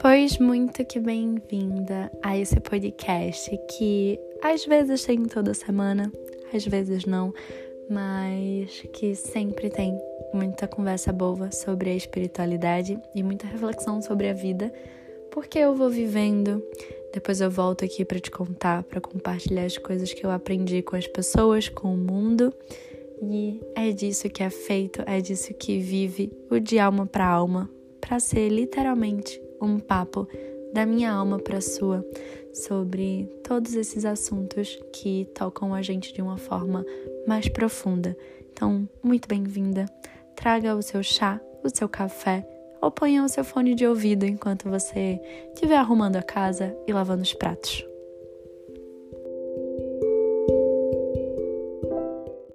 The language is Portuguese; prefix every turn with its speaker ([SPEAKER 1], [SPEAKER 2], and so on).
[SPEAKER 1] Pois muito que bem-vinda a esse podcast que às vezes tem toda semana, às vezes não, mas que sempre tem muita conversa boa sobre a espiritualidade e muita reflexão sobre a vida, porque eu vou vivendo. Depois eu volto aqui para te contar, para compartilhar as coisas que eu aprendi com as pessoas, com o mundo. E é disso que é feito, é disso que vive o de alma para alma, para ser literalmente um papo da minha alma para a sua sobre todos esses assuntos que tocam a gente de uma forma mais profunda. Então, muito bem-vinda. Traga o seu chá, o seu café ou ponha o seu fone de ouvido enquanto você estiver arrumando a casa e lavando os pratos.